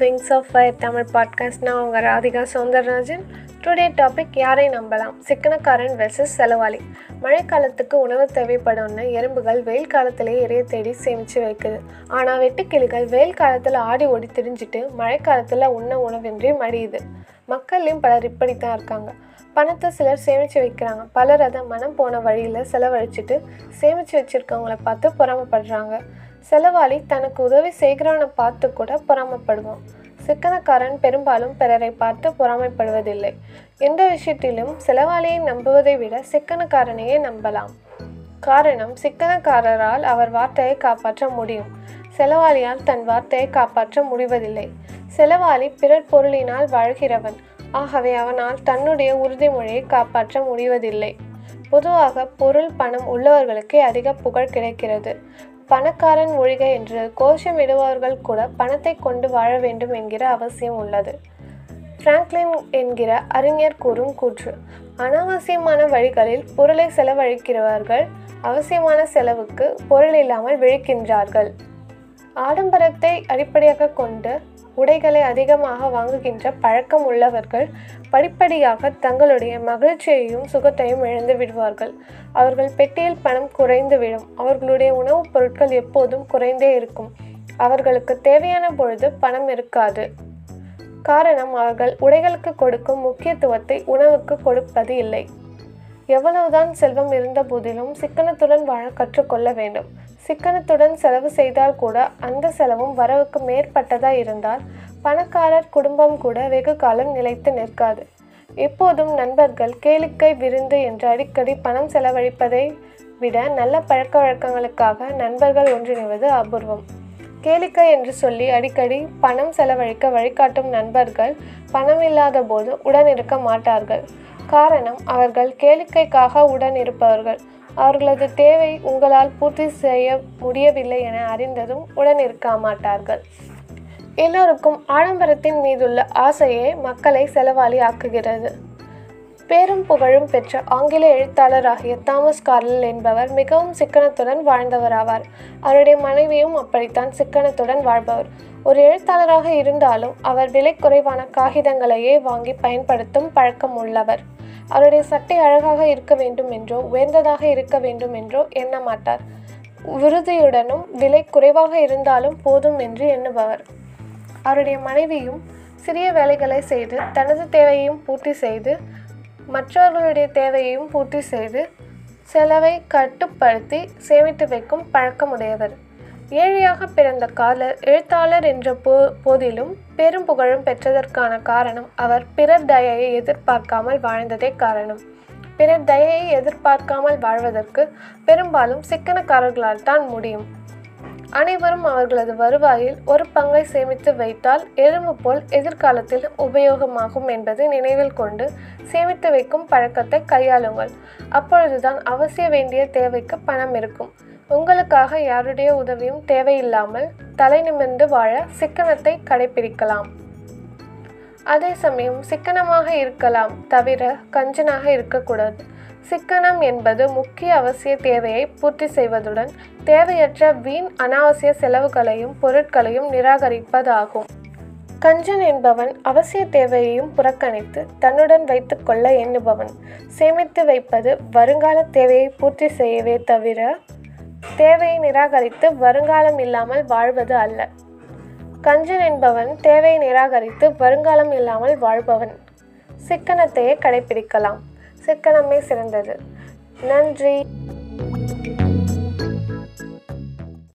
Wings of fire Tamil podcast நான் உங்கள் Radhika Soundararajan today topic யாரை நம்பலாம்? சிக்கனக்காரன் வெர்சஸ் செலவாளி. மழைக்காலத்துக்கு உணவு தேவைப்படும்னு எறும்புகள் வெயில் காலத்திலேயே இறைய தேடி சேமித்து வைக்குது. ஆனால் வெட்டுக்கிளிகள் வெயில் காலத்தில் ஆடி ஓடி திரிஞ்சிட்டு மழைக்காலத்தில் உண்ண உணவின்றி மடியுது. மக்கள்லையும் பலர் இப்படி தான் இருக்காங்க. பணத்தை சிலர் சேமித்து வைக்கிறாங்க. பலர் அதை மனம் போன வழியில் செலவழிச்சிட்டு சேமித்து வச்சுருக்கவங்கள பார்த்து பொறாமப்படுறாங்க. செலவாளி தனக்கு உதவி செய்கிறான பார்த்து கூட பொறாமப்படுவான். சிக்கனக்காரன் பெரும்பாலும் பிறரை பார்த்து பொறாமைப்படுவதில்லை. எந்த விஷயத்திலும் செலவாளியை நம்புவதை விட சிக்கனக்காரனையே நம்பலாம். காரணம் சிக்கனக்காரரால் அவர் வார்த்தையை காப்பாற்ற முடியும். செலவாளியால் தன் வார்த்தையை காப்பாற்ற முடிவதில்லை. செலவாளி பிறர் பொருளினால் வாழ்கிறவன். ஆகவே அவனால் தன்னுடைய உறுதிமொழியை காப்பாற்ற முடிவதில்லை. பொதுவாக பொருள் பணம் உள்ளவர்களுக்கே அதிக புகழ் கிடைக்கிறது. பணக்காரன் ஒழிக என்று கோஷமிடுபவர்கள் கூட பணத்தை கொண்டு வாழ வேண்டும் என்கிற அவசியம் உள்ளது. பிராங்க்லின் என்கிற அறிஞர் கூறும் கூற்று அனாவசியமான வழிகளில் பொருளை செலவழிக்கிறவர்கள் அவசியமான செலவுக்கு பொருள் இல்லாமல் விழிக்கின்றார்கள். ஆடம்பரத்தை அடிப்படையாக கொண்டு உடைகளை அதிகமாக வாங்குகின்ற பழக்கம் உள்ளவர்கள் படிப்படியாக தங்களுடைய மகிழ்ச்சியையும் சுகத்தையும் இழந்து விடுவார்கள். அவர்கள் பெட்டியில் பணம் குறைந்து விடும். அவர்களுடைய உணவுப் பொருட்கள் எப்போதும் குறைந்தே இருக்கும். அவர்களுக்கு தேவையான பொழுது பணம் இருக்காது. காரணம் அவர்கள் உடைகளுக்கு கொடுக்கும் முக்கியத்துவத்தை உணவுக்கு கொடுப்பது இல்லை. எவ்வளவுதான் செல்வம் இருந்த போதிலும் சிக்கனத்துடன் வாழ கற்றுக்கொள்ள வேண்டும். சிக்கனத்துடன் செலவு செய்தால் கூட அந்த செலவும் வரவுக்கு மேற்பட்டதாக இருந்தால் பணக்காரர் குடும்பம் கூட வெகு காலம் நிலைத்து நிற்காது. எப்போதும் நண்பர்கள் கேளிக்கை விருந்து என்று அடிக்கடி பணம் செலவழிப்பதை விட நல்ல பழக்க வழக்கங்களுக்காக நண்பர்கள் ஒன்றிணைவது அபூர்வம். கேளிக்கை என்று சொல்லி அடிக்கடி பணம் செலவழிக்க வழிகாட்டும் நண்பர்கள் பணம் இல்லாத போது உடன் இருக்க மாட்டார்கள். காரணம் அவர்கள் கேளிக்கைக்காக உடன் இருப்பவர்கள். அவர்களது தேவை உங்களால் பூர்த்தி செய்ய முடியவில்லை என அறிந்ததும் உடன் இருக்க மாட்டார்கள். எல்லோருக்கும் ஆடம்பரத்தின் மீதுள்ள ஆசையே மக்களை செலவாளி ஆக்குகிறது பேரும் புகழும் பெற்ற ஆங்கில எழுத்தாளராகிய தாமஸ் கார்லல் என்பவர் மிகவும் சிக்கனத்துடன் வாழ்ந்தவராவார். அவருடைய மனைவியும் அப்படித்தான் சிக்கனத்துடன் வாழ்பவர். ஒரு எழுத்தாளராக இருந்தாலும் அவர் விலை குறைவான காகிதங்களையே வாங்கி பயன்படுத்தும் பழக்கம் உள்ளவர். அவருடைய சட்டை அழகாக இருக்க வேண்டும் என்றோ உயர்ந்ததாக இருக்க வேண்டும் என்றோ எண்ண மாட்டார். விருதியுடனும் விலை குறைவாக இருந்தாலும் போதும் என்று எண்ணுபவர். அவருடைய மனைவியும் சிறிய வேலைகளை செய்து தனது தேவையையும் பூர்த்தி செய்து மற்றவர்களுடைய தேவையையும் பூர்த்தி செய்து செலவை கட்டுப்படுத்தி சேமித்து வைக்கும் பழக்கமுடையவர். ஏழையாக பிறந்த காலர் எழுத்தாளர் என்ற போ போதிலும் பெரும் புகழும் பெற்றதற்கான காரணம் அவர் பிறர் தயையை எதிர்பார்க்காமல் வாழ்ந்ததே காரணம். பிறர் தயையை எதிர்பார்க்காமல் வாழ்வதற்கு பெரும்பாலும் சிக்கனக்காரர்களால் தான் முடியும். அனைவரும் அவர்களது வருவாயில் ஒரு பங்கை சேமித்து வைத்தால் எறும்பு போல் எதிர்காலத்தில் உபயோகமாகும் என்பதை நினைவில் கொண்டு சேமித்து வைக்கும் பழக்கத்தை கையாளுங்கள். அப்பொழுதுதான் அவசிய வேண்டிய தேவைக்கு பணம் இருக்கும். உங்களுக்காக யாருடைய உதவியும் தேவையில்லாமல் தலை நிமிர்ந்து வாழ சிக்கனத்தை கடைபிடிக்கலாம். அதே சமயம் சிக்கனமாக இருக்கலாம் தவிர கஞ்சனாக இருக்கக்கூடாது. சிக்கனம் என்பது முக்கிய அவசிய தேவையை பூர்த்தி செய்வதுடன் தேவையற்ற வீண் அனாவசிய செலவுகளையும் பொருட்களையும் நிராகரிப்பதாகும். கஞ்சன் என்பவன் அவசிய தேவையையும் புறக்கணித்து தன்னுடன் வைத்துக்கொள்ள எண்ணுபவன். சேமித்து வைப்பது வருங்கால தேவையை பூர்த்தி செய்யவே தவிர தேவையை நிராகரித்து வருங்காலம் இல்லாமல் வாழ்வது அல்ல. கஞ்சன் என்பவன் தேவையை நிராகரித்து வருங்காலம் இல்லாமல் வாழ்பவன். சிக்கனத்தையே கடைபிடிக்கலாம் சிக்கனமே சிறந்தது. நன்றி.